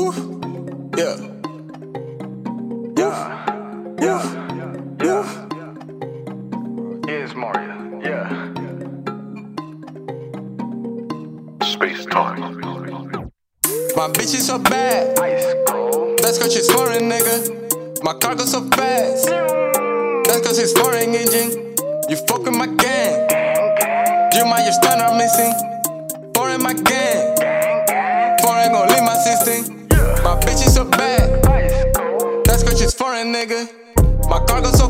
Woo. Yeah. Yeah. Yeah. Yeah. It's Mario. Yeah. Space Talk. My bitch is so bad. That's cause she's foreign, nigga. My car goes so fast. That's cause it's foreign engine. You fuck with my gang. You might your stun are missing. Foreign my gang. Foreign gon' leave my system. Bitch is so bad. That's cause she's foreign, nigga. My car goes so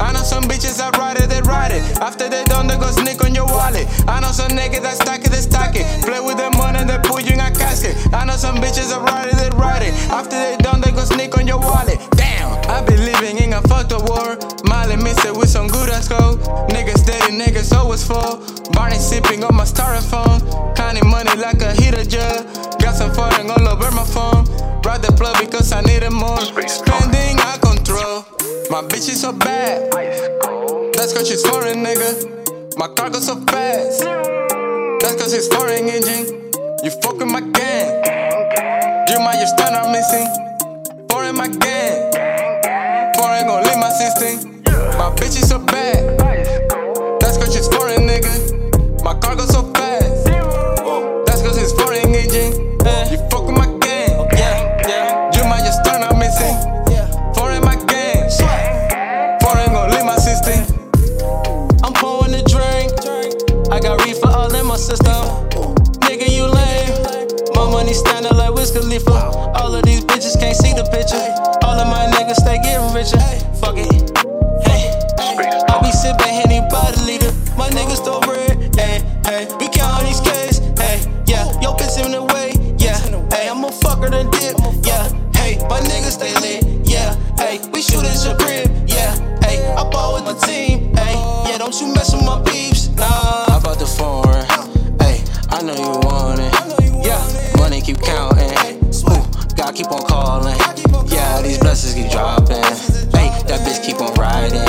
I know some bitches that ride it, they ride it. After they done, they go sneak on your wallet. I know some niggas that stack it, they stack it. Play with them money, they put you in a casket. I know some bitches that ride it, they ride it. After they done, they go sneak on your wallet. Damn, I be living in a fucked up world. Molly mix it with some good ass gold. Niggas steady, niggas always fall. Barney sipping on my styrofoam. Counting money like a heater jug. Got some foreign all over my phone. Ride the plug because I need it more. Spending. My bitch is so bad. That's cause she's foreign, nigga. My car goes so fast. That's cause it's foreign engine. You fuck with my gang. Do you might your stun are missing. My system. Nigga, you lame. My money standing like Wiz Khalifa. All of these bitches can't see the picture. All of my niggas stay getting richer. Fuck it. Hey. I be sipping Henny by the liter. My niggas throw bread. Hey, hey. We count all these K's. Hey, yeah. Yo, bitch in the way. Yeah. Hey, I'm a fucker than dip. Yeah. Hey, my niggas stay lit. Yeah. Hey, we shoot at your crib. Yeah. Hey, I ball with my team. Hey, yeah. Don't you mess with my peeps. Nah. Keep on calling. Yeah, these blessings keep dropping. Hey, that bitch keep on riding.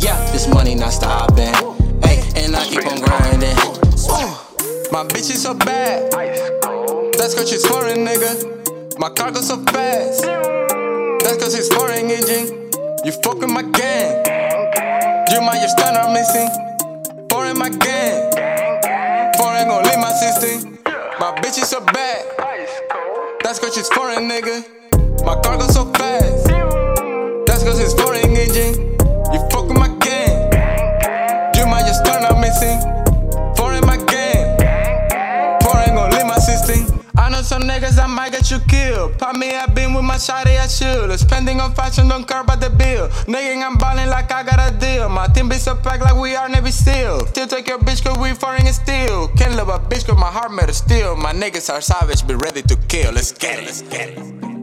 Yeah, this money not stopping. Hey, and I keep on grinding. Ooh, my bitch is so bad. That's cause she's foreign, nigga. My car goes so fast. That's cause it's foreign engine. You fuck with my gang. You might your stun are missing. Foreign my gang. Foreign gon' leave my system. My bitch is so bad. That's cause she's foreign, nigga. My car goes so Some niggas that might get you killed. Pop me, I been with my shawty, I should. Spending on fashion, don't care about the bill. Nigga, I'm ballin' like I got a deal. My team be so packed like we are Navy SEAL. Still take your bitch cause we foreign and steel. Can't love a bitch cause my heart made of steel. My niggas are savage, be ready to kill. Let's get it. Let's get it.